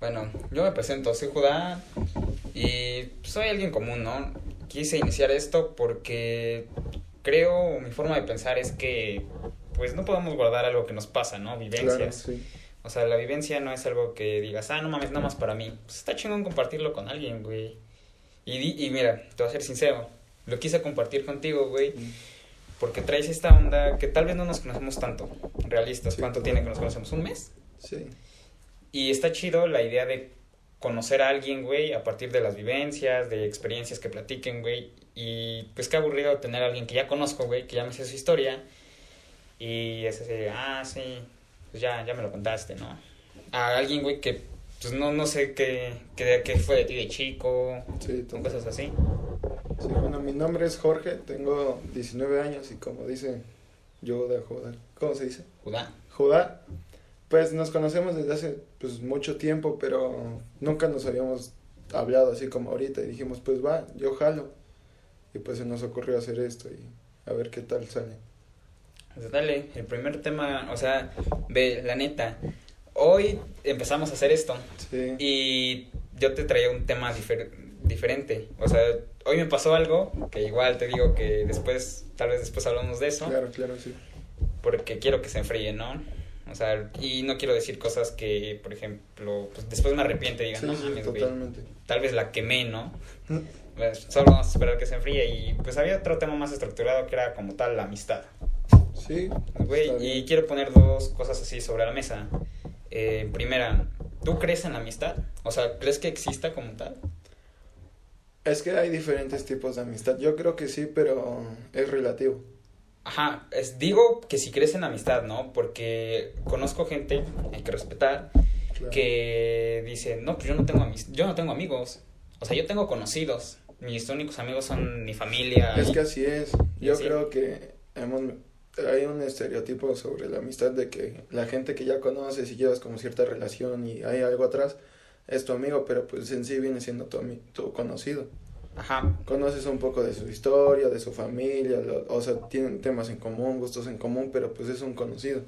Bueno, yo me presento, soy Judá y soy alguien común, ¿no? Quise iniciar esto porque creo, mi forma de pensar es que pues no podemos guardar algo que nos pasa, ¿no? Vivencias. Claro, sí. O sea, la vivencia no es algo que digas, ah, no mames, nada más para mí. Pues está chingón compartirlo con alguien, güey. Y, di- y mira, te voy a ser sincero, lo quise compartir contigo, güey, Mm. porque traes esta onda que tal vez no nos conocemos tanto, realistas. Sí, ¿Cuánto tiene que nos conocemos? ¿Un mes? Sí. Y está chido la idea de conocer a alguien, güey, a partir de las vivencias, de experiencias que platiquen, güey. Y pues qué aburrido tener a alguien que ya conozco, güey, que ya me sé su historia. Y es así, de, ah, sí, pues ya, ya me lo contaste, ¿no? A alguien, güey, que pues no, no sé qué, qué, qué fue de ti de chico, Sí, todo. cosas así. Sí, bueno, mi nombre es Jorge, tengo 19 años y como dice Yoda, Judá, ¿cómo se dice? Judá. Judá, pues nos conocemos desde hace pues mucho tiempo, pero nunca nos habíamos hablado así como ahorita y dijimos, pues va, yo jalo. Y pues se nos ocurrió hacer esto y a ver qué tal sale. Pues dale, el primer tema, o sea, ve, la neta, hoy empezamos a hacer esto. Sí, Y yo te traía un tema difer- diferente. O sea, hoy me pasó algo que igual te digo que después, tal vez después hablamos de eso, claro, claro, sí. porque quiero que se enfríe, ¿no? O sea, y no quiero decir cosas que, por ejemplo, pues después me arrepiente y diga, Sí, no sí, mames, güey, totalmente. tal vez la quemé, ¿no? Pues, solo vamos a esperar que se enfríe. Y pues había otro tema más estructurado que era como tal la amistad. Sí, Güey, y quiero poner dos cosas así sobre la mesa. Eh, primera, ¿tú crees en la amistad? O sea, ¿crees que exista como tal? Es que hay diferentes tipos de amistad. Yo creo que sí, pero es relativo. Ajá, es, digo que si crees en amistad, ¿no? Porque conozco gente, hay que respetar, Claro. que dice, no, pues yo no tengo yo no tengo amigos. O sea, yo tengo conocidos. Mis únicos amigos son mi familia. Es y- que así es. Yo así. creo que hemos, hay un estereotipo sobre la amistad de que la gente que ya conoces y llevas como cierta relación y hay algo atrás es tu amigo, pero pues en sí viene siendo tu, tu conocido. Ajá, Conoces un poco de su historia, de su familia, lo- o sea, tienen temas en común, gustos en común, pero pues es un conocido.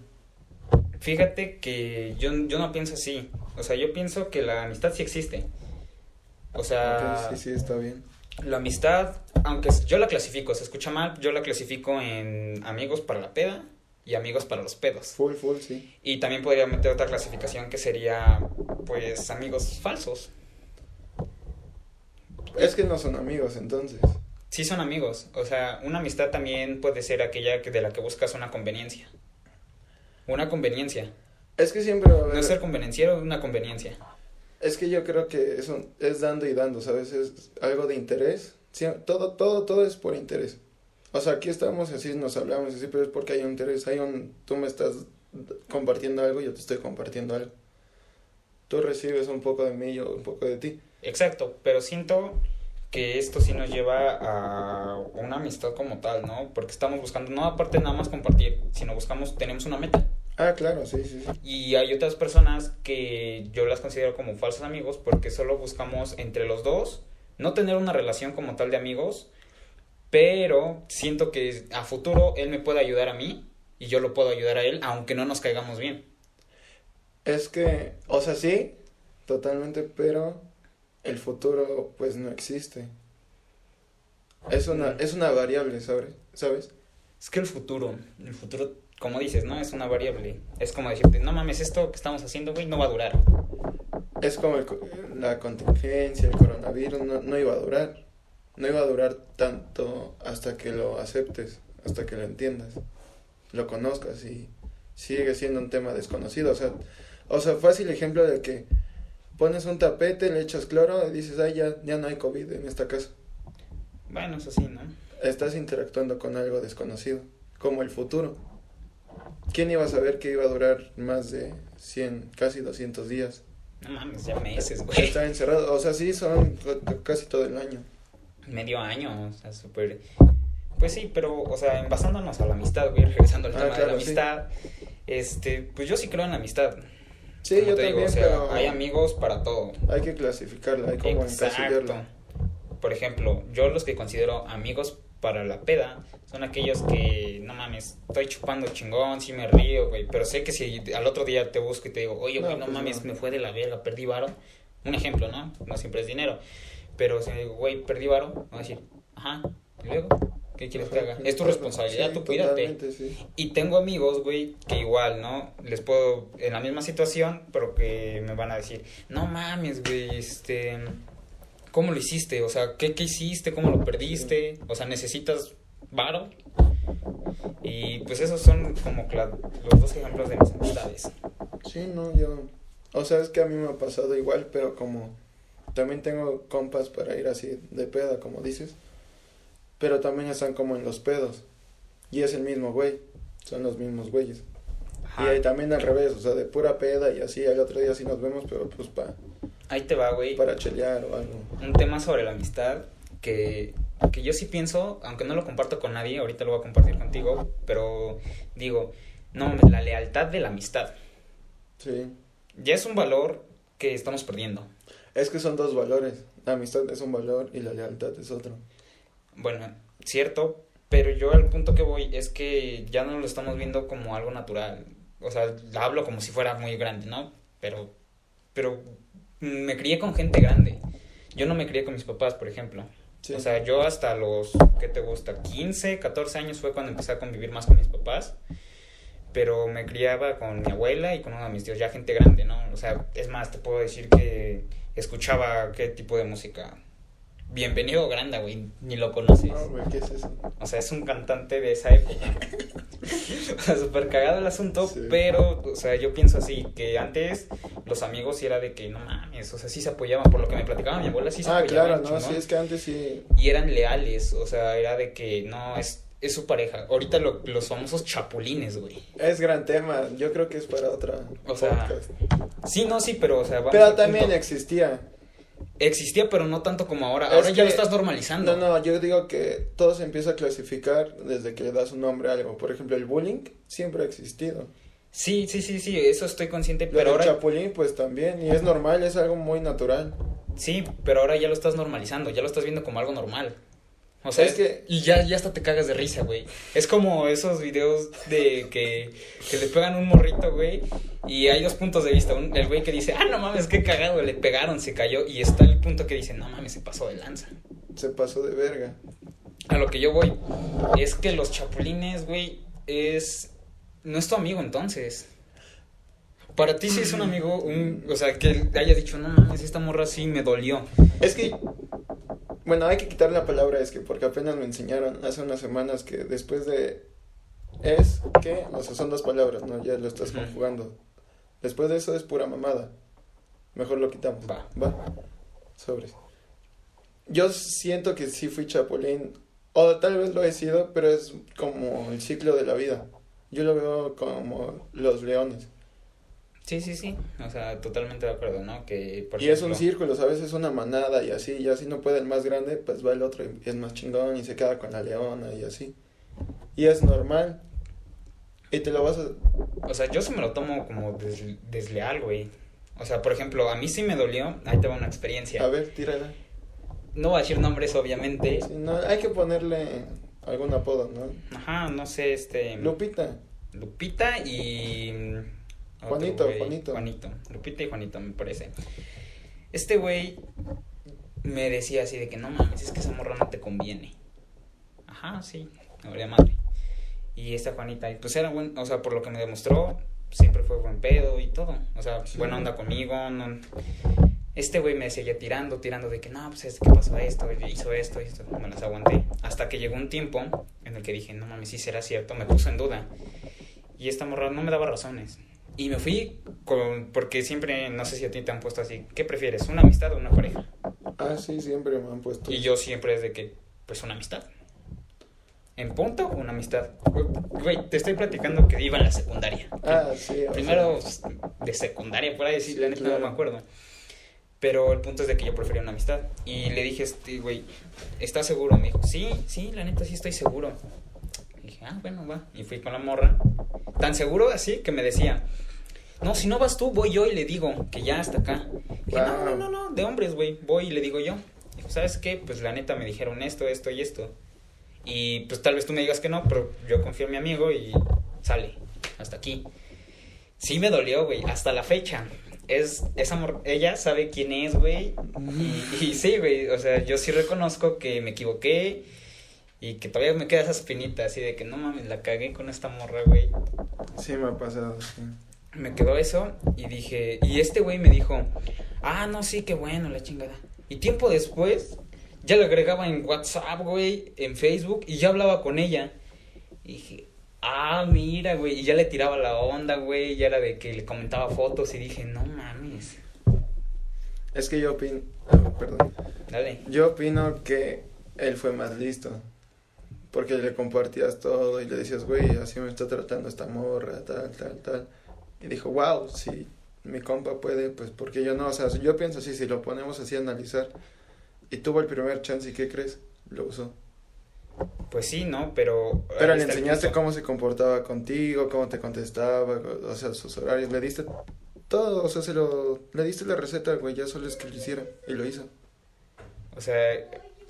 Fíjate que yo, yo no pienso así. O sea, yo pienso que la amistad sí existe. O sea, sí, sí, está bien. la amistad, aunque yo la clasifico, se escucha mal, yo la clasifico en amigos para la peda y amigos para los pedos. Full, full, sí. Y también podría meter otra clasificación que sería, pues, amigos falsos. Es que no son amigos, entonces. Sí son amigos. O sea, una amistad también puede ser aquella que de la que buscas una conveniencia. Una conveniencia. Es que siempre va a No es ser convenenciero, una conveniencia. Es que yo creo que eso es dando y dando, ¿sabes? Es algo de interés. Sí, todo, todo, todo es por interés. O sea, aquí estamos así, nos hablamos así, pero es porque hay un interés. Hay un, tú me estás compartiendo algo, yo te estoy compartiendo algo. Tú recibes un poco de mí, yo un poco de ti. Exacto, pero siento que esto sí nos lleva a una amistad como tal, ¿no? Porque estamos buscando, no aparte nada más compartir, sino buscamos, tenemos una meta. Ah, claro, sí, sí, sí. Y hay otras personas que yo las considero como falsos amigos porque solo buscamos entre los dos no tener una relación como tal de amigos, pero siento que a futuro él me puede ayudar a mí y yo lo puedo ayudar a él, aunque no nos caigamos bien. Es que, o sea, sí, totalmente, pero el futuro pues no existe. Es una, es una variable, ¿sabes? ¿Sabes? Es que el futuro, el futuro, como dices, ¿no? Es una variable. Es como decirte, no mames, esto que estamos haciendo, güey, no va a durar. Es como el la contingencia, el coronavirus, no, no iba a durar. No iba a durar tanto hasta que lo aceptes, hasta que lo entiendas, lo conozcas y sigue siendo un tema desconocido. O sea, o sea, fácil ejemplo de que pones un tapete, le echas cloro y dices, ay, ya, ya no hay COVID en esta casa. Bueno, eso sí, ¿no? Estás interactuando con algo desconocido, como el futuro. ¿Quién iba a saber que iba a durar más de 100, casi 200 días? No mames, ya meses, güey. Está encerrado, o sea, sí, son casi todo el año. Medio año, o sea, súper... Pues sí, pero, o sea, basándonos a la amistad, güey, regresando al Ah, tema de la sí. amistad, este, pues yo sí creo en la amistad. Sí, Como yo te digo, también, o sea, pero hay amigos para todo. hay que clasificarla, hay como Exacto. encasillarla. Por ejemplo, yo los que considero amigos para la peda son aquellos que, no mames, estoy chupando chingón, sí me río, güey, pero sé que si al otro día te busco y te digo, oye, güey, No, no, pues mames, no. me fue de la verga, perdí varo. Un ejemplo, ¿no? No siempre es dinero. Pero si digo, güey, perdí varo, voy a decir, ajá, ¿y luego? ¿Qué quieres que haga? Es tu responsabilidad, Sí, tú cuídate. sí. Y tengo amigos, güey, que igual, ¿no? Les puedo, en la misma situación, pero que me van a decir, no mames, güey, este, ¿cómo lo hiciste? O sea, ¿qué, qué hiciste? ¿Cómo lo perdiste? O sea, ¿necesitas varo? Y pues esos son como la- los dos ejemplos de mis amistades. Sí, no, yo... O sea, es que a mí me ha pasado igual, pero como... También tengo compas para ir así de peda, como dices. Pero también están como en los pedos. Y es el mismo güey. Son los mismos güeyes. Y ahí también al revés, o sea, de pura peda y así. Al otro día sí nos vemos, pero pues pa, Ahí te va, güey. para chelear o algo. un tema sobre la amistad que, que yo sí pienso, aunque no lo comparto con nadie, ahorita lo voy a compartir contigo, pero digo, no, la lealtad de la amistad. Sí. Ya es un valor que estamos perdiendo. Es que son dos valores. La amistad es un valor y la lealtad es otro. Bueno, cierto, pero yo al punto que voy es que ya no lo estamos viendo como algo natural. O sea, hablo como si fuera muy grande, ¿no? Pero, pero me crié con gente grande. Yo no me crié con mis papás, por ejemplo. Sí. O sea, yo hasta los, ¿qué te gusta? 15, 14 años fue cuando empecé a convivir más con mis papás. Pero me criaba con mi abuela y con uno de mis tíos, ya gente grande, ¿no? O sea, es más, te puedo decir que escuchaba qué tipo de música. Bienvenido Granda, güey, ni lo conoces. No, güey, ¿qué es eso? O sea, es un cantante de esa época. o sea, súper cagado el asunto, Sí. pero, o sea, yo pienso así, que antes los amigos sí era de que, no mames, o sea, sí se apoyaban, por lo que me platicaba mi abuela, sí se ah, apoyaban. claro, no, sí, es que antes sí. y eran leales, o sea, era de que no, es, es su pareja. Ahorita lo- los famosos chapulines, güey. Es gran tema. Yo creo que es para otra O sea, podcast. Sí, no, sí, pero, o sea, vamos Pero también punto. existía. Existía, pero no tanto como ahora. Es Ahora ya lo estás normalizando. No, no, yo digo que todo se empieza a clasificar desde que le das un nombre a algo. Por ejemplo, el bullying siempre ha existido. Sí, sí, sí, sí, eso estoy consciente, pero ahora chapulín, pues también. Y es normal, es algo muy natural. sí, pero ahora ya lo estás normalizando, ya lo estás viendo como algo normal. O sea, Es que- y ya, ya hasta te cagas de risa, güey. Es como esos videos de que, que le pegan un morrito, güey, y hay dos puntos de vista. Un- el güey que dice, ah, no mames, qué cagado, le pegaron, se cayó, y está el punto que dice, no mames, se pasó de lanza. Se pasó de verga. A lo que yo voy es que los chapulines, güey, es... No es tu amigo entonces. Para ti sí es un amigo, un... o sea, que haya dicho, no mames, esta morra sí me dolió. Es que, bueno, hay que quitar la palabra es que porque apenas me enseñaron hace unas semanas que después de es que, o sea, son dos palabras, ¿no? Ya lo estás Ujú. conjugando. Después de eso es pura mamada. Mejor lo quitamos. Va. Va. Sobres. Yo siento que sí fui chapulín, o tal vez lo he sido, pero es como el ciclo de la vida. Yo lo veo como los leones. Sí, sí, sí. O sea, totalmente de acuerdo, ¿no? Que, por y es un círculo, ¿sabes? Es una manada y así. Y así no puede el más grande, pues va el otro y es más chingón y se queda con la leona y así. Y es normal. Y te lo vas a... O sea, yo sí me lo tomo como des- desleal, güey. O sea, por ejemplo, a mí sí me dolió. Ahí te va una experiencia. A ver, tírala. No voy a decir nombres, obviamente. Sí, no, hay que ponerle algún apodo, ¿no? Ajá, no sé, este... Lupita. Lupita y... Juanito, güey, Juanito. Juanito. Lupita y Juanito, me parece. Este güey me decía así de que no mames, es que esa morra no te conviene. Ajá, sí, valía madre. Y esta Juanita, pues era buen, o sea, por lo que me demostró, siempre fue buen pedo y todo. O sea, Sí. buena onda conmigo, no... Este güey me seguía tirando, tirando de que no, pues es que pasó esto, hizo esto, esto, me las aguanté. Hasta que llegó un tiempo en el que dije, no mames, sí será cierto, me puso en duda. Y esta morra no me daba razones. Y me fui con, porque siempre, no sé si a ti te han puesto así, ¿qué prefieres, una amistad o una pareja? Ah, sí, siempre me han puesto. Y yo siempre es de que, pues una amistad. En punto, una amistad. Güey, te estoy platicando que iba en la secundaria. Ah, sí. o Primero sea, de secundaria, por ahí Sí, la neta no claro. me acuerdo. Pero el punto es de que yo prefería una amistad. Y le dije, este, güey, ¿estás seguro? Me dijo, sí, sí, la neta sí estoy seguro. Y dije, ah, bueno, va. Y fui con la morra. Tan seguro así que me decía, no, si no vas tú, voy yo y le digo que ya hasta acá. Dije, no, no, Wow. no, no, de hombres, güey, voy y le digo yo. Dijo, ¿sabes qué? Pues la neta me dijeron esto, esto y esto. Y pues tal vez tú me digas que no, pero yo confío en mi amigo y sale. Hasta aquí. Sí me dolió, güey, hasta la fecha. Es, esa amor, ella sabe quién es, güey. Y, y sí, güey, o sea, yo sí reconozco que me equivoqué y que todavía me queda esa espinita así de que no mames, la cagué con esta morra, güey. Sí, me ha pasado, sí. Me quedó eso y dije, y este güey me dijo, ah, no, sí, qué bueno, la chingada. Y tiempo después, ya le agregaba en WhatsApp, güey, en Facebook y ya hablaba con ella. Y dije, ah, mira, güey, y ya le tiraba la onda, güey, ya era de que le comentaba fotos y dije, no mames. Es que yo opino, ah, perdón, Dale. yo opino que él fue más listo. Porque le compartías todo y le decías, güey, así me está tratando esta morra, tal, tal, tal. Y dijo, wow, si mi compa puede, pues porque yo no, o sea, yo pienso así, si lo ponemos así a analizar. Y tuvo el primer chance y ¿qué crees? Lo usó. Pues sí, ¿no? Pero... Pero le enseñaste cómo se comportaba contigo, cómo te contestaba, o sea, sus horarios, le diste todo, o sea, se lo, le diste la receta, güey, ya solo es que lo hiciera, y lo hizo. O sea,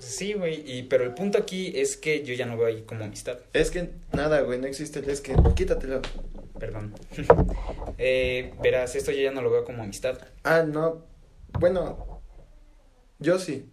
sí, güey, y, pero el punto aquí es que yo ya no veo ahí como amistad. Es que nada, güey, no existe el es que, quítatelo. Perdón. eh, verás, esto yo ya no lo veo como amistad. Ah, no, bueno, yo sí,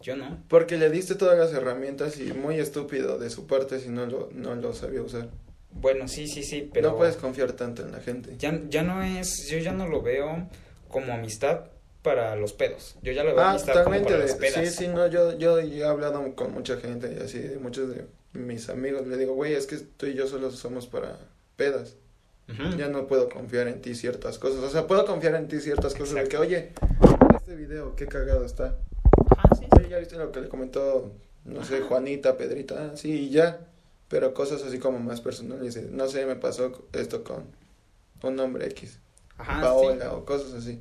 Yo no. porque le diste todas las herramientas y muy estúpido de su parte si no lo, no lo sabía usar. Bueno, sí, sí, sí, pero... No puedes confiar tanto en la gente. Ya, ya no es, yo ya no lo veo como amistad para los pedos. Yo ya lo veo Ah, amistad como totalmente. para de- las pedas. sí, sí, no, yo, yo he hablado con mucha gente y así, de muchos de mis amigos. Le digo, güey, es que tú y yo solo somos para pedas. Ya no puedo confiar en ti ciertas cosas. O sea, puedo confiar en ti ciertas cosas de que, oye, este video, qué cagado está. Ajá, sí, Oye, ya viste lo que le comentó, no sé. Juanita, Pedrita. Ah, sí, y ya. Pero cosas así como más personales. No sé, me pasó esto con un nombre X. Ajá, Paola sí. o cosas así.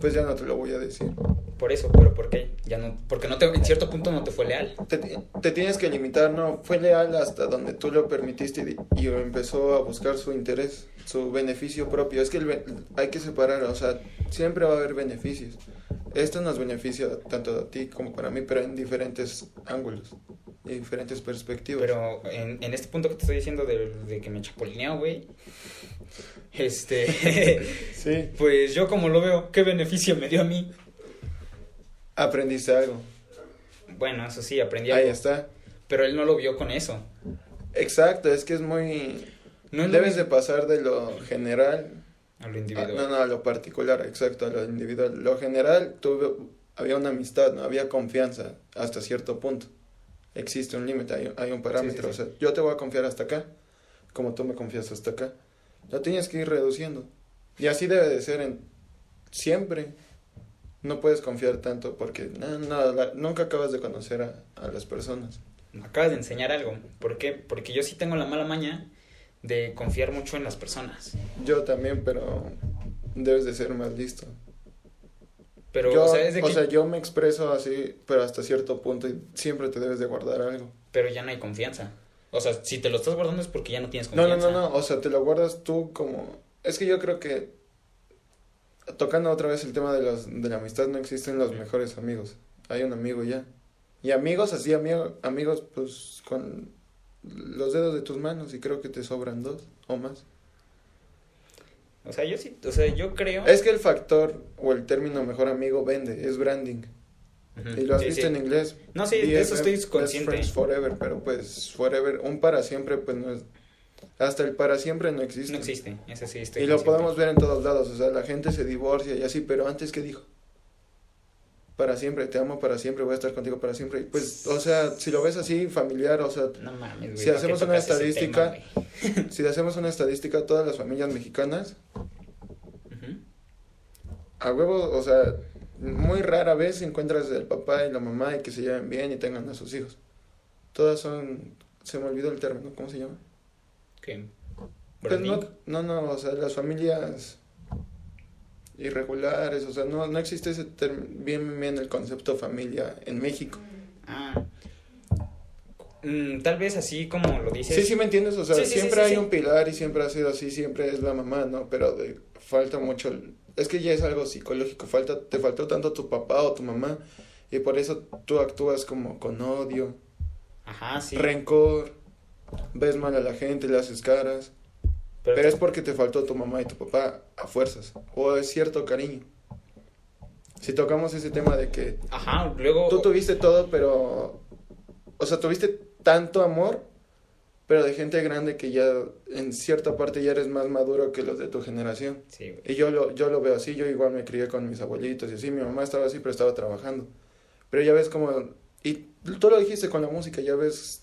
Pues ya no te lo voy a decir. Por eso, pero ¿por qué? Ya no, porque no te, en cierto punto no te fue leal. Te, te tienes que limitar, no, fue leal hasta donde tú lo permitiste y, y empezó a buscar su interés, su beneficio propio. Es que el hay que separar, o sea, siempre va a haber beneficios. Esto nos beneficia tanto a ti como para mí, pero en diferentes ángulos y diferentes perspectivas. Pero en, en este punto que te estoy diciendo de, de que me chapulineó, güey. Este. sí, pues yo como lo veo, ¿qué beneficio me dio a mí? Aprendiste algo. Bueno, eso sí, aprendí Ahí algo. está. Pero él no lo vio con eso. Exacto, es que es muy... No es Debes de pasar de lo general A lo individual. no, no, a lo particular, exacto, a lo individual. Lo general, tuve, había una amistad, ¿no? había confianza hasta cierto punto. Existe un límite, hay, hay un parámetro. Sí, sí, sí. O sea, yo te voy a confiar hasta acá, como tú me confías hasta acá. Lo tienes que ir reduciendo. Y así debe de ser en siempre. No puedes confiar tanto porque no, no, la- nunca acabas de conocer a, a las personas. Me acabas de enseñar algo. ¿Por qué? Porque yo sí tengo la mala maña de confiar mucho en las personas. Yo también, pero debes de ser más listo. Pero, yo, o sea, que... yo me expreso así, pero hasta cierto punto y siempre te debes de guardar algo. Pero ya no hay confianza. O sea, si te lo estás guardando es porque ya no tienes No, no, confianza. no, no, o sea, te lo guardas tú como... Es que yo creo que, tocando otra vez el tema de, los, de la amistad, no existen los mejores amigos. Hay un amigo ya. Y amigos, así, amigo, amigos, pues con los dedos de tus manos y creo que te sobran dos o más. O sea, yo sí, o sea, yo creo... Es que el factor o el término mejor amigo vende, es branding. Y lo has sí, visto sí. en inglés. No, sí, de eso estoy consciente. Friends Forever, pero pues forever, un para siempre, pues no es. Hasta el para siempre no existe. No existe, ese sí estoy Y lo consciente. podemos ver en todos lados, o sea, la gente se divorcia y así, pero antes que dijo, para siempre, te amo para siempre, voy a estar contigo para siempre. Pues, o sea, si lo ves así, familiar, o sea, No mames, güey. Si ¿para hacemos una estadística- tema, si hacemos una estadística, todas las familias mexicanas, a huevo, o sea, muy rara vez encuentras el papá y la mamá y que se lleven bien y tengan a sus hijos. Todas son, se me olvidó el término, ¿cómo se llama? ¿Qué? Pues no, no, no, o sea, las familias irregulares, o sea, no, no existe ese bien, bien el concepto familia en México. Ah. Mm, tal vez así como lo dices. Sí, sí, ¿me entiendes? O sea, Sí, sí, sí, siempre sí, hay sí. un pilar y siempre ha sido así, siempre es la mamá, ¿no? Pero de- falta mucho, es que ya es algo psicológico, falta, te faltó tanto tu papá o tu mamá y por eso tú actúas como con odio Ajá, sí. rencor, ves mal a la gente, le haces caras. pero, Pero es porque te faltó tu mamá y tu papá a fuerzas. O es cierto cariño. Si tocamos ese tema de que Ajá, luego... tú tuviste todo, pero... O sea, tuviste tanto amor, pero de gente grande que ya en cierta parte ya eres más maduro que los de tu generación. Sí, güey. Y yo lo, yo lo veo así, yo igual me crié con mis abuelitos y así, mi mamá estaba así, pero estaba trabajando. Pero ya ves como... Y tú lo dijiste con la música, ya ves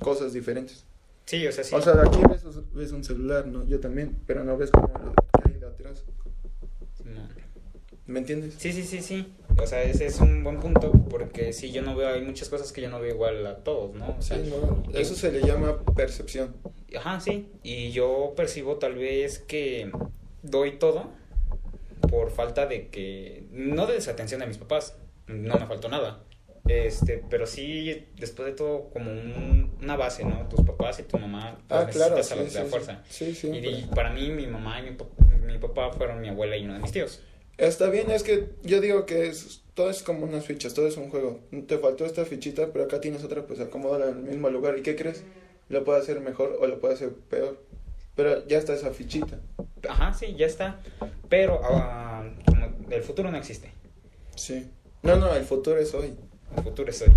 cosas diferentes. Sí, o sea, sí. O sea, de aquí ves, ves un celular, ¿no? Yo también, pero no ves como lo que hay de atrás. No. ¿Me entiendes? Sí, sí, sí, sí. O sea, ese es un buen punto porque sí, yo no veo, hay muchas cosas que yo no veo igual a todos, ¿no? O sea, Sí, no, eso se le llama percepción. Ajá, sí. Y yo percibo tal vez que doy todo por falta de que... No de desatención de mis papás. No me faltó nada. Este, pero sí, después de todo, como un- una base, ¿no? Tus papás y tu mamá pues, Ah, claro, sí, a los sí, de la fuerza. Sí, sí. Y, y para mí, mi mamá y mi, pa- mi papá fueron mi abuela y uno de mis tíos. Está bien, es que yo digo que es, todo es como unas fichas, todo es un juego. Te faltó esta fichita, pero acá tienes otra, pues acomódala en el mismo lugar. ¿Y qué crees? Lo puede hacer mejor o lo puede hacer peor. Pero ya está esa fichita. Ajá, sí, ya está. Pero como el futuro no existe. Sí. No, no, el futuro es hoy. El futuro es hoy.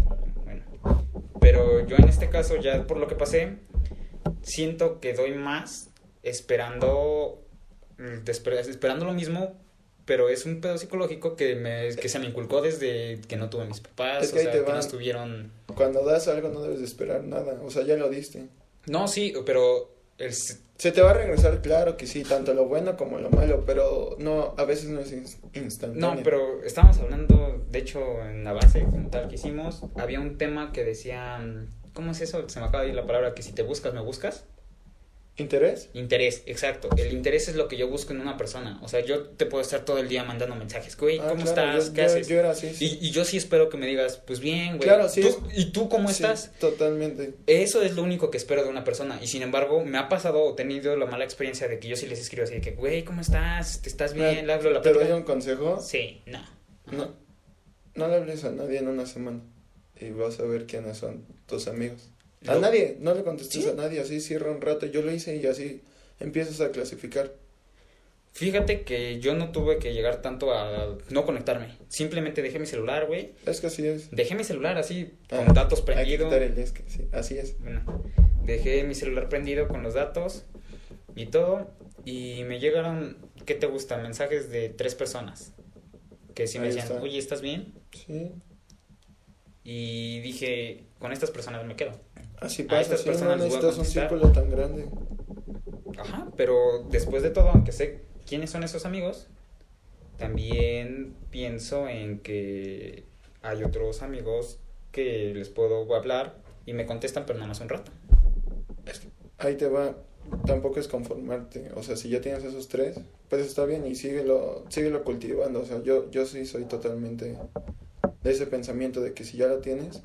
Bueno. Pero yo en este caso, ya por lo que pasé, siento que doy más esperando, mm, esper- esperando lo mismo, pero es un pedo psicológico que, me, que se me inculcó desde que no tuve mis papás, Es o que ahí sea, que no estuvieron... Cuando das algo no debes de esperar nada. O sea, ya lo diste. No, sí, pero Se te va a regresar, claro que sí, tanto lo bueno como lo malo, pero no, a veces no es ins- instantáneo. No, pero estábamos hablando, de hecho, en la base como tal que hicimos, había un tema que decía, ¿cómo es eso? Se me acaba de ir la palabra, que si te buscas, me buscas. ¿Interés? Interés, exacto. El interés es lo que yo busco en una persona. O sea, yo te puedo estar todo el día mandando mensajes, güey, Ah, ¿cómo claro, estás? yo- ¿Qué yo- haces? Yo era así, sí. Y, y yo sí espero que me digas, pues bien, güey. Claro, sí ¿Tú- es- ¿Y tú cómo Sí, estás? Totalmente. Eso es lo único que espero de una persona. Y sin embargo, me ha pasado o tenido la mala experiencia de que yo sí les escribo así de que, güey, ¿cómo estás? ¿Te estás bien? Mira, ¿Le hablo la ¿Te doy plática?" un consejo? Sí, no. No, no le hables a nadie en una semana y vas a ver quiénes son tus amigos. A nadie, no le contestes ¿Sí? a nadie, así cierra un rato. Yo lo hice y así empiezas a clasificar. Fíjate que yo no tuve que llegar tanto a no conectarme. Simplemente dejé mi celular, güey. Es que así es. Dejé mi celular así, Ah, con datos Hay que prendido. quitar el es que sí, así es. Bueno, dejé mi celular prendido con los datos y todo. Y me llegaron, ¿qué te gusta? Mensajes de tres personas. Que sí me Ahí decían, está. oye, ¿estás bien? Sí, Y dije, con estas personas me quedo. Así A pasa. estas sí, no personas a necesitas un círculo tan grande. Ajá, pero después de todo, aunque sé quiénes son esos amigos, también pienso en que hay otros amigos que les puedo hablar y me contestan, pero nada más un rato. Ahí te va. Tampoco es conformarte. O sea, si ya tienes esos tres, pues está bien y síguelo, síguelo cultivando. O sea, yo, yo sí soy totalmente de ese pensamiento de que si ya lo tienes,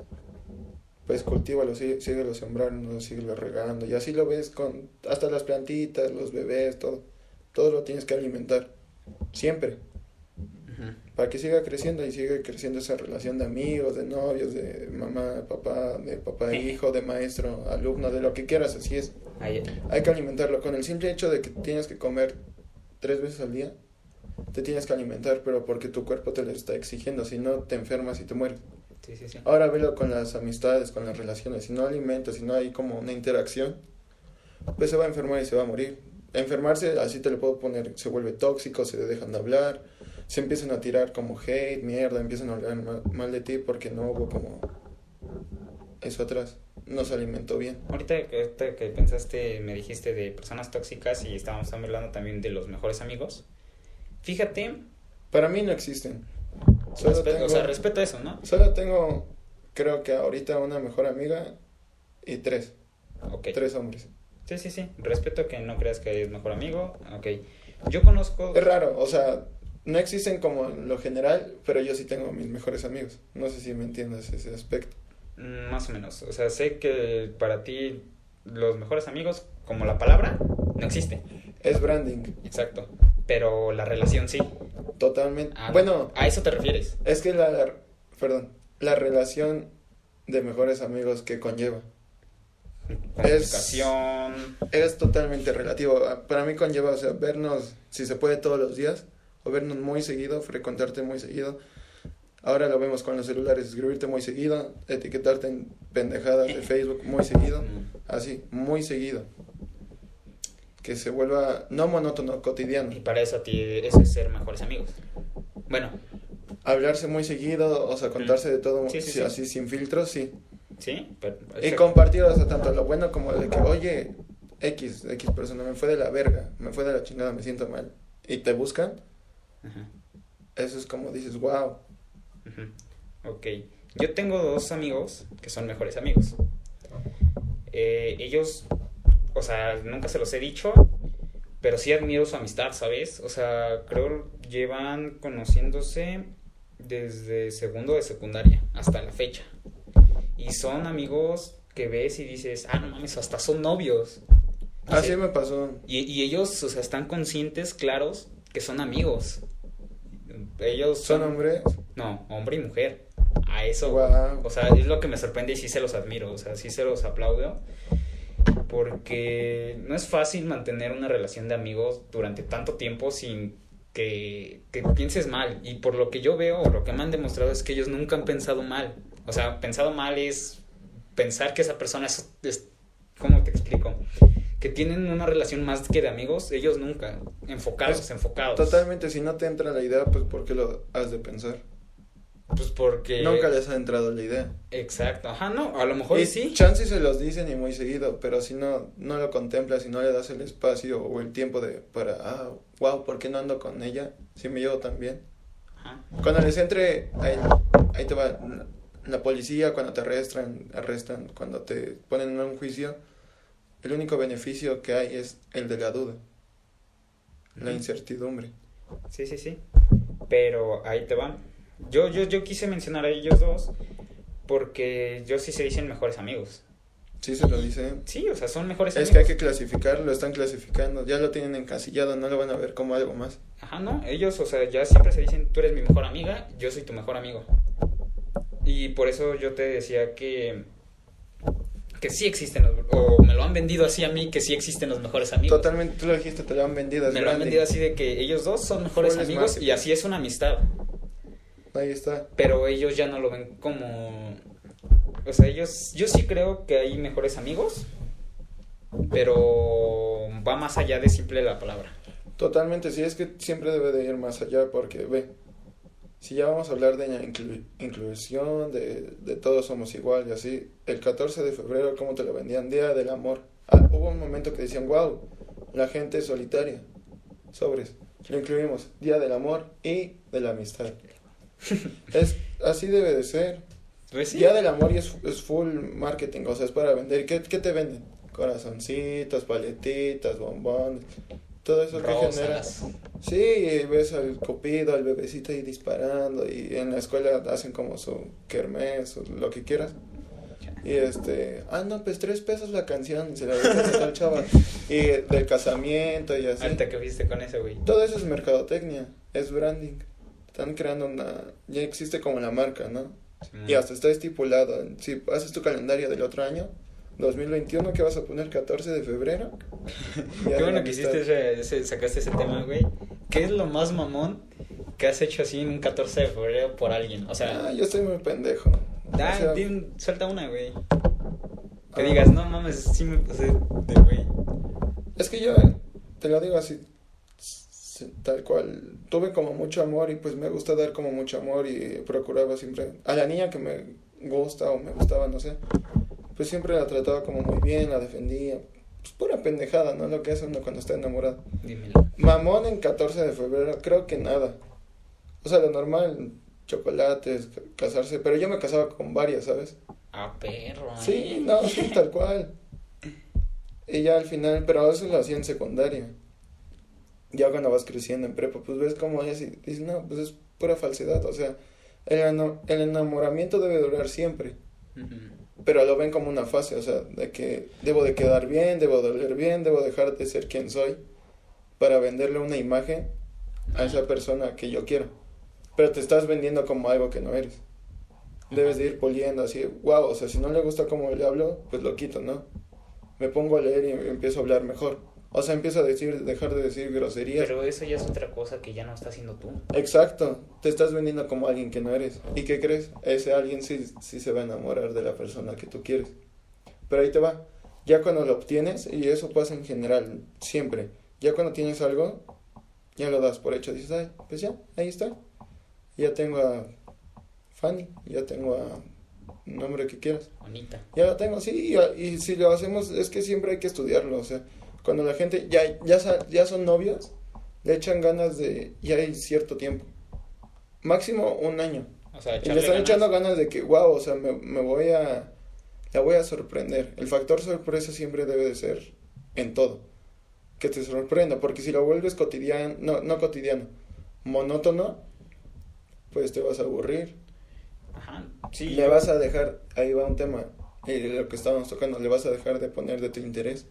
pues cultívalo, sí, síguelo sembrando, síguelo regando. Y así lo ves con hasta las plantitas, los bebés, todo. Todo lo tienes que alimentar. Siempre. Para que siga creciendo y siga creciendo esa relación de amigos, de novios, de mamá, papá, de papá, e hijo, de maestro, alumno, de lo que quieras, así es. Hay que alimentarlo. Con el simple hecho de que tienes que comer tres veces al día, te tienes que alimentar, pero porque tu cuerpo te lo está exigiendo. Si no, te enfermas y te mueres. Sí, sí, sí. Ahora velo con las amistades, con las relaciones. Si no alimentas, si no hay como una interacción, pues se va a enfermar y se va a morir. Enfermarse, así te lo puedo poner, se vuelve tóxico, se dejan de hablar, se empiezan a tirar como hate, mierda, empiezan a hablar mal, mal de ti porque no hubo como eso atrás. No se alimentó bien. Ahorita que, ahorita que pensaste, me dijiste de personas tóxicas y estábamos hablando también de los mejores amigos. Fíjate, Para mí no existen. Solo tengo, o sea, respeto eso, ¿no? solo tengo, creo que ahorita una mejor amiga y tres, Ok. tres hombres. Sí, sí, sí. Respeto que no creas que es mejor amigo. Ok. Yo conozco. Es raro, o sea, no existen como en lo general, pero yo sí tengo mis mejores amigos. No sé si me entiendes ese aspecto. Mm, Más o menos. O sea, sé que para ti los mejores amigos, como la palabra, no existe. Es branding, Exacto. Pero la relación sí. totalmente. Ah, bueno, A eso te refieres. es que la, perdón, la relación de mejores amigos que conlleva. Comunicación. Es totalmente relativo. Para mí conlleva, o sea, vernos, si se puede, todos los días, o vernos muy seguido, frecuentarte muy seguido. Ahora lo vemos con los celulares, escribirte muy seguido, etiquetarte en pendejadas de Facebook muy seguido, así, muy seguido. Que se vuelva no monótono, cotidiano. Y para eso a ti eso es ser mejores amigos. Bueno, Hablarse muy seguido, o sea, contarse de todo Sí, sí, sí, sí. así sin filtros, sí. sí, pero, Y compartir, o sea, tanto lo bueno como de que, oye, X, X persona, me fue de la verga, me fue de la chingada, me siento mal. Y te buscan, Ajá, eso es como dices, wow. ujú. Ok. Yo tengo dos amigos que son mejores amigos. Eh, ellos, o sea, nunca se los he dicho, pero sí admiro su amistad, ¿sabes? O sea, creo llevan conociéndose desde segundo de secundaria hasta la fecha. Y son amigos que ves y dices, ah, no mames, hasta son novios. Así me pasó. y, y ellos, o sea, están conscientes, claros, que son amigos. Ellos ¿Son son... hombres? No, hombre y mujer. A eso. Guau. O sea, es lo que me sorprende y sí se los admiro. O sea, sí se los aplaudo. Porque no es fácil mantener una relación de amigos durante tanto tiempo sin que, que pienses mal. Y por lo que yo veo, o lo que me han demostrado es que ellos nunca han pensado mal. O sea, pensado mal es pensar que esa persona es, es ¿cómo te explico? Que tienen una relación más que de amigos, ellos nunca. Enfocados, enfocados. Totalmente, si no te entra la idea, pues ¿por qué lo has de pensar? Pues porque... Nunca les ha entrado la idea. Exacto, ajá, no, a lo mejor Y sí. chances se los dicen y muy seguido, pero si no, no lo contemplas, si no le das el espacio o el tiempo de para, ah, wow, ¿por qué no ando con ella? Si me llevo tan bien. Ajá. Cuando les entre, ahí, ahí te va la, policía, cuando te arrestan, arrestan, cuando te ponen en un juicio, el único beneficio que hay es el de la duda, la incertidumbre. Sí, sí, sí. Pero ahí te va. Yo, yo, yo quise mencionar a ellos dos porque yo sí se dicen mejores amigos. Sí, se lo dicen. Sí, o sea, son mejores Es que hay amigos. que clasificar, lo están clasificando, ya lo tienen encasillado, no lo van a ver como algo más. Ajá, no, ellos, o sea, ya siempre se dicen, tú eres mi mejor amiga, yo soy tu mejor amigo. Y por eso yo te decía que que sí existen los, o me lo han vendido así a mí que sí existen los mejores amigos. Totalmente, tú lo dijiste, te lo han vendido. Me lo han vendido así de que ellos dos son mejores amigos marketing. y así es una amistad. Ahí está. pero ellos ya no lo ven como o sea ellos yo sí creo que hay mejores amigos pero va más allá de simple la palabra Totalmente, sí, es que siempre debe de ir más allá porque, ve, si ya vamos a hablar de inclu- inclusión, de, de todos somos igual y así, el 14 de febrero, ¿cómo te lo vendían? Día del amor. Ah, hubo un momento que decían, wow, la gente es solitaria. Sobres, lo incluimos, Día del amor y de la amistad. es, así debe de ser. pues Día del amor y es, es full marketing, o sea, es para vender. ¿Qué, qué te venden? Corazoncitos, paletitas, bombones, todo eso que genera. Sí, y ves al cupido, al bebecito ahí disparando y en la escuela hacen como su kermés o lo que quieras. Y este, ah, no, pues tres pesos la canción, y se la dedicas a tal chava. Y del casamiento y así. ahorita que fuiste con ese güey Todo eso es mercadotecnia, es branding. Están creando una, ya existe como la marca, ¿no? Y hasta está estipulado, si haces tu calendario del otro año, 2021, que vas a poner 14 de febrero. Qué bueno que hiciste ese, ese- sacaste ese tema güey qué es lo más mamón que has hecho así en un 14 de febrero por alguien o sea Ah, yo estoy muy pendejo. da, O sea, di un- suelta una güey que Ah. digas no mames sí me pasé de güey Es que yo te lo digo así, tal cual. Tuve como mucho amor y pues me gusta dar como mucho amor y procuraba siempre a la niña que me gusta o me gustaba, no sé. Pues siempre la trataba como muy bien, la defendía. Pues pura pendejada, ¿no? Lo que hace uno cuando está enamorado. dímelo Mamón en 14 de febrero, creo que nada. O sea, lo normal, chocolates, ca- casarse. Pero yo me casaba con varias, ¿sabes? ah perro Sí, ¿eh? no, sí, tal cual. Y ya al final, pero eso lo hacía en secundaria. Ya cuando vas creciendo en prepa, pues ves cómo es y dices, no, pues es pura falsedad. O sea, el, enamoramiento debe durar siempre. Pero lo ven como una fase, o sea, de que debo de quedar bien, debo de oler bien, debo dejar de ser quien soy para venderle una imagen a esa persona que yo quiero. Pero te estás vendiendo como algo que no eres. Debes de ir poliendo así, wow, o sea, si no le gusta cómo le hablo, pues lo quito, ¿no? Me pongo a leer y empiezo a hablar mejor. O sea, empiezo a decir, dejar de decir groserías. Pero eso ya es otra cosa que ya no está haciendo tú. Exacto, te estás vendiendo como alguien que no eres. ¿Y qué crees? Ese alguien sí, sí se va a enamorar de la persona que tú quieres. Pero ahí te va. Ya cuando lo obtienes, y eso pasa en general, siempre. Ya cuando tienes algo, ya lo das por hecho. Dices, ay, pues ya, ahí está. Ya tengo a Fanny, ya tengo a nombre que quieras. Bonita. Ya lo tengo, sí, y, y si lo hacemos, es que siempre hay que estudiarlo, o sea, cuando la gente ya, ya, ya son novios, le echan ganas de, ya hay cierto tiempo, máximo un año, O sea, y le están ganas. echando ganas de que, wow, o sea, me, me voy a, la voy a sorprender, el factor sorpresa siempre debe de ser en todo, que te sorprenda, porque si lo vuelves cotidiano, no, no cotidiano, monótono, pues te vas a aburrir, Ajá, sí. le vas a dejar, ahí va un tema, y lo que estábamos tocando, le vas a dejar de poner de tu interés.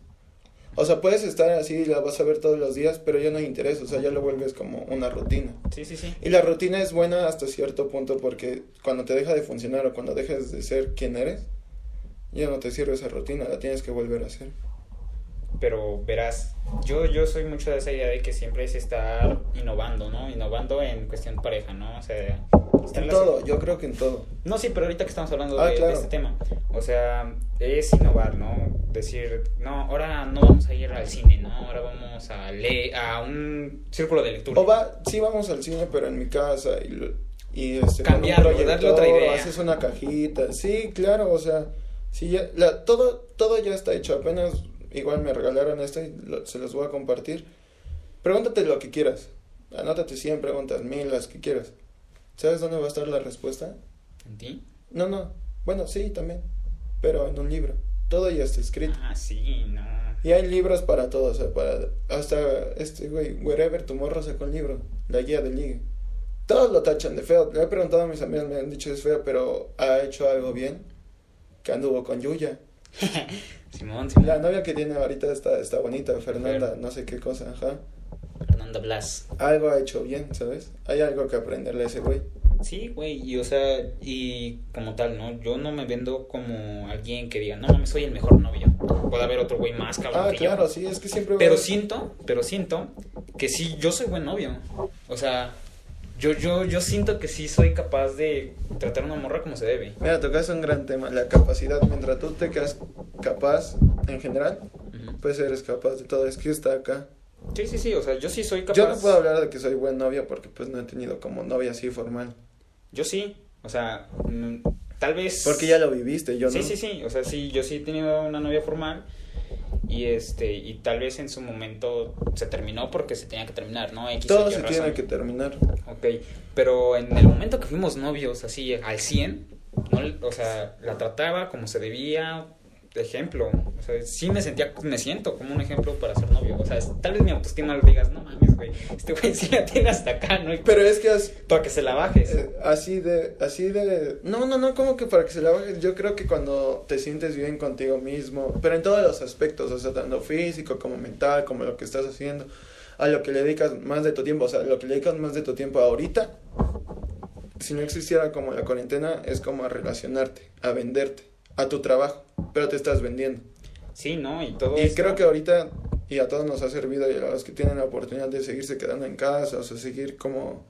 O sea, puedes estar así y la vas a ver todos los días, pero ya no hay interés, o sea, ya lo vuelves como una rutina. Sí, sí, sí. Y la rutina es buena hasta cierto punto porque cuando te deja de funcionar o cuando dejas de ser quien eres, ya no te sirve esa rutina, la tienes que volver a hacer. Pero verás, yo, yo soy mucho de esa idea de que siempre es estar innovando, ¿no? Innovando en cuestión pareja, ¿no? O sea, En las- todo, yo creo que en todo. No, sí, pero ahorita que estamos hablando Ah, de, este tema, o sea, es innovar, ¿no? Decir, no, ahora no vamos a ir al cine, ¿no? Ahora vamos a leer, a un círculo de lectura. O va, sí vamos al cine, pero en mi casa y, lo- y este, Cambiarlo, darle otra idea. Haces una cajita, sí, claro, o sea, sí, ya, la, todo, todo ya está hecho, apenas igual me regalaron esto y lo- se los voy a compartir. Pregúntate lo que quieras, anótate 100 preguntas, mil, las que quieras. ¿Sabes dónde va a estar la respuesta? ¿En ti? No, no, bueno, sí, también, pero en un libro, todo ya está escrito. Ah, sí, no. Y hay libros para todo, o sea, para hasta este güey, Wherever Tomorrow sacó un libro, la guía de ligue. Todos lo tachan de feo. Le he preguntado a mis amigas, me han dicho es feo, pero ha hecho algo bien. Que anduvo con Yuya. Simón, Simón. La novia que tiene ahorita está, está bonita, Fernanda, Fer. no sé qué cosa, ajá. Fernanda Blas. Algo ha hecho bien, ¿sabes? Hay algo que aprenderle a ese güey. Sí, güey, y o sea, y como tal, ¿no? Yo no me vendo como alguien que diga, no mames, soy el mejor novio. Puede haber otro güey más cabrón Ah, que claro, yo. sí, es que siempre Pero siento, pero siento que sí, yo soy buen novio. O sea, yo, yo, yo siento que sí soy capaz de tratar a una morra como se debe. Mira, tocaste un gran tema, la capacidad. Mientras tú te quedas capaz, en general, Ujú. pues eres capaz de todo. Es que está acá. Sí, sí, sí, o sea, yo sí soy capaz. Yo no puedo hablar de que soy buen novio porque pues no he tenido como novia así formal. Yo sí, o sea, mm, tal vez... Porque ya lo viviste, yo sí, no. sí, sí, o sea, sí, yo sí he tenido una novia formal y este, y tal vez en su momento se terminó porque se tenía que terminar, ¿no? X, Todo se tiene que terminar. Ok, pero en el momento que fuimos novios, así, al 100, no, o sea, la trataba como se debía, de ejemplo, o sea, sí me sentía, me siento como un ejemplo para ser novio, o sea, tal vez mi autoestima lo digas, no mames, güey, este güey sí la tiene hasta acá, ¿no? Y Pero es que as- para que se la bajes. eh, así de, así de, no, no, no, como que para que se la bajes, yo creo que cuando te sientes bien contigo mismo, pero en todos los aspectos, o sea, tanto físico como mental, como lo que estás haciendo, a lo que le dedicas más de tu tiempo, o sea, lo que le dedicas más de tu tiempo ahorita, si no existiera como la cuarentena, es como a relacionarte, a venderte, a tu trabajo, pero te estás vendiendo. Sí, ¿no? Y todo Y esto- creo que ahorita, y a todos nos ha servido, y a los que tienen la oportunidad de seguirse quedando en casa, o sea, seguir como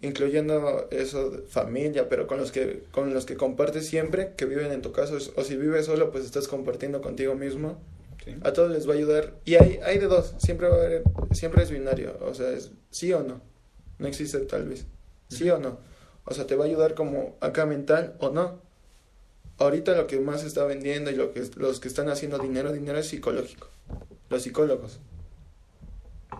incluyendo eso de familia, pero con los que con los que compartes siempre, que viven en tu casa, o si vives solo, pues estás compartiendo contigo mismo. Sí. A todos les va a ayudar. Y hay, hay de dos, siempre va a haber, siempre es binario, o sea, es sí o no. No existe tal vez. Sí o no. O sea, te va a ayudar como acá mental o no. Ahorita lo que más se está vendiendo y lo que los que están haciendo dinero, dinero es psicológico. Los psicólogos.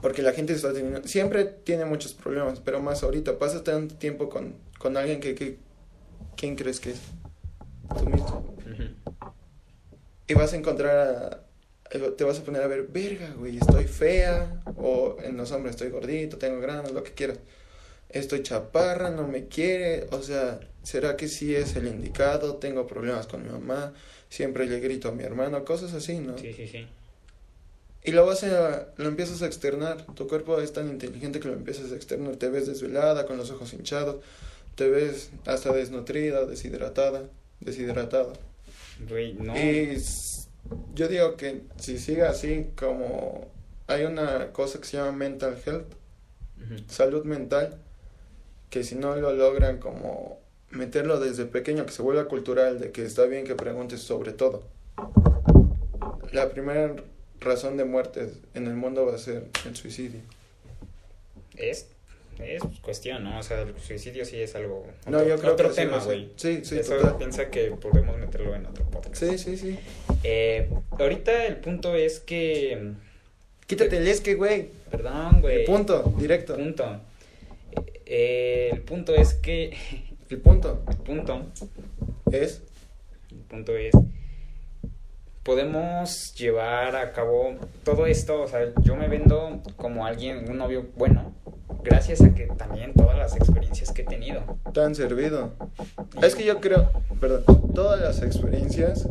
Porque la gente está teniendo, siempre tiene muchos problemas, pero más ahorita. Pasas tanto tiempo con, con alguien que, que, ¿quién crees que es? Tú mismo. Y vas a encontrar a, te vas a poner a ver, verga, güey, estoy fea, o en los hombres estoy gordito, tengo granos, lo que quieras. Estoy chaparra, no me quiere, o sea, ¿será que sí es el indicado? Tengo problemas con mi mamá, siempre le grito a mi hermano, cosas así, ¿no? Sí, sí, sí. Y lo vas a, lo empiezas a externar, tu cuerpo es tan inteligente que lo empiezas a externar, te ves desvelada, con los ojos hinchados, te ves hasta desnutrida, deshidratada, deshidratada. Güey, no. Y yo digo que si sigue así como hay una cosa que se llama mental health, salud mental, que si no lo logran como meterlo desde pequeño, que se vuelva cultural, de que está bien que preguntes sobre todo. La primera razón de muerte en el mundo va a ser el suicidio. Es, es cuestión, ¿no? O sea, el suicidio sí es algo. No, otro, yo creo otro que tema, güey. Sí, sí, Eso total. piensa que podemos meterlo en otro podcast. Sí, sí, sí. Eh, ahorita el punto es que. Quítate el es que, güey. Perdón, güey. Punto, directo. Punto. Eh, el punto es que. El punto El punto. es El punto es. Podemos llevar a cabo todo esto. O sea, yo me vendo como alguien, un novio bueno. Gracias a que también todas las experiencias que he tenido. tan servido. Es que yo creo, perdón, todas las experiencias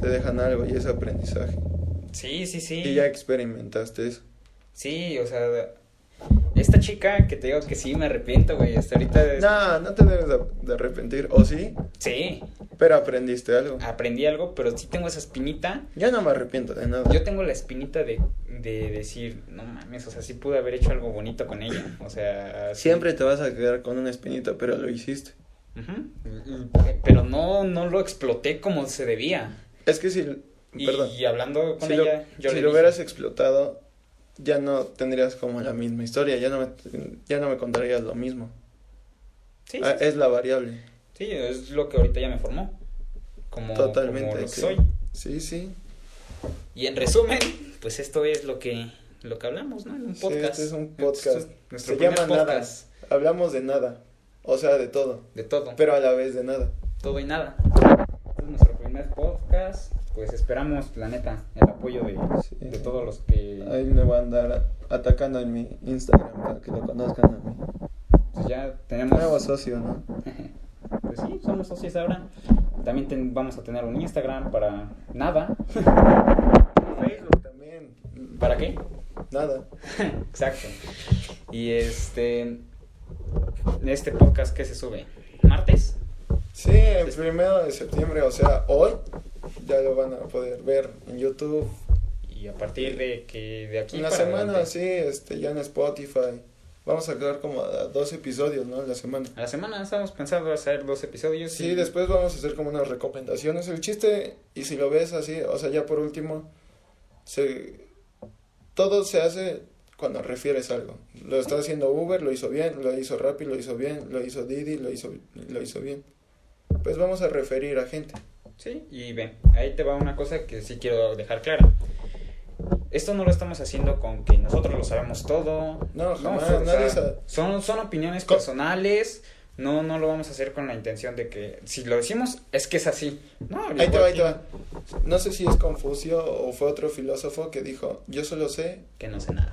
te dejan algo y es aprendizaje. Sí, sí, sí. Y ya experimentaste eso. Sí, o sea, esta chica que te digo que sí me arrepiento, güey, hasta ahorita... es- No, no te debes de, arrepentir, o sí, Sí, pero aprendiste algo. aprendí algo, pero sí tengo esa espinita. Yo no me arrepiento de nada. Yo tengo la espinita de, de decir, no mames, o sea, sí pude haber hecho algo bonito con ella. O sea, sí. Siempre te vas a quedar con una espinita, pero lo hiciste. Ujú. Pero no, no lo exploté como se debía. Es que si, Y, perdón, hablando con si, lo, ella, yo si le lo dije, hubieras explotado, ya no tendrías como la misma historia, ya no me, ya no me contarías lo mismo. sí, Ah, sí, es la variable. sí, es lo que ahorita ya me formó. Como, Totalmente. como lo que sí. soy. Sí, sí. Y en resumen, pues esto es lo que lo que hablamos, ¿no? En un Sí, podcast. este es un Este podcast. es nuestro Se llama Nada. podcast Hablamos de nada, o sea, de todo, de todo, pero a la vez de nada. todo y nada. Este es nuestro primer podcast. Pues esperamos, la neta, el apoyo de, Sí. de todos los que Ahí me van a andar atacando en mi Instagram para que lo conozcan a mí. pues, ya tenemos. Nuevo socio, ¿no? Pues sí, somos socios ahora. También ten- vamos a tener un Instagram para nada. Facebook también. ¿Para qué? Nada. Exacto. Y este este podcast que se sube martes. Sí, el primero de septiembre, o sea, hoy ya lo van a poder ver en YouTube. Y a partir de que de aquí En la para semana, adelante. sí, este, ya en Spotify. Vamos a quedar como a dos episodios, ¿no? En la semana. A la semana estamos pensando hacer dos episodios. Sí, y- después vamos a hacer como unas recomendaciones. El chiste, y si lo ves así, o sea, ya por último, se, todo se hace cuando refieres algo. Lo está haciendo Uber, lo hizo bien, lo hizo Rappi, lo hizo bien, lo hizo Didi, lo hizo, lo hizo bien. Pues vamos a referir a gente. Sí, y ven, ahí te va una cosa que sí quiero dejar clara. Esto no lo estamos haciendo con que nosotros lo sabemos todo. No, jamás, o sea, nadie sabe. son, son opiniones personales. No, no lo vamos a hacer con la intención de que si lo decimos es que es así. No, Ahí te va, ahí te que- va. No sé si es Confucio o fue otro filósofo que dijo, yo solo sé Que no sé nada.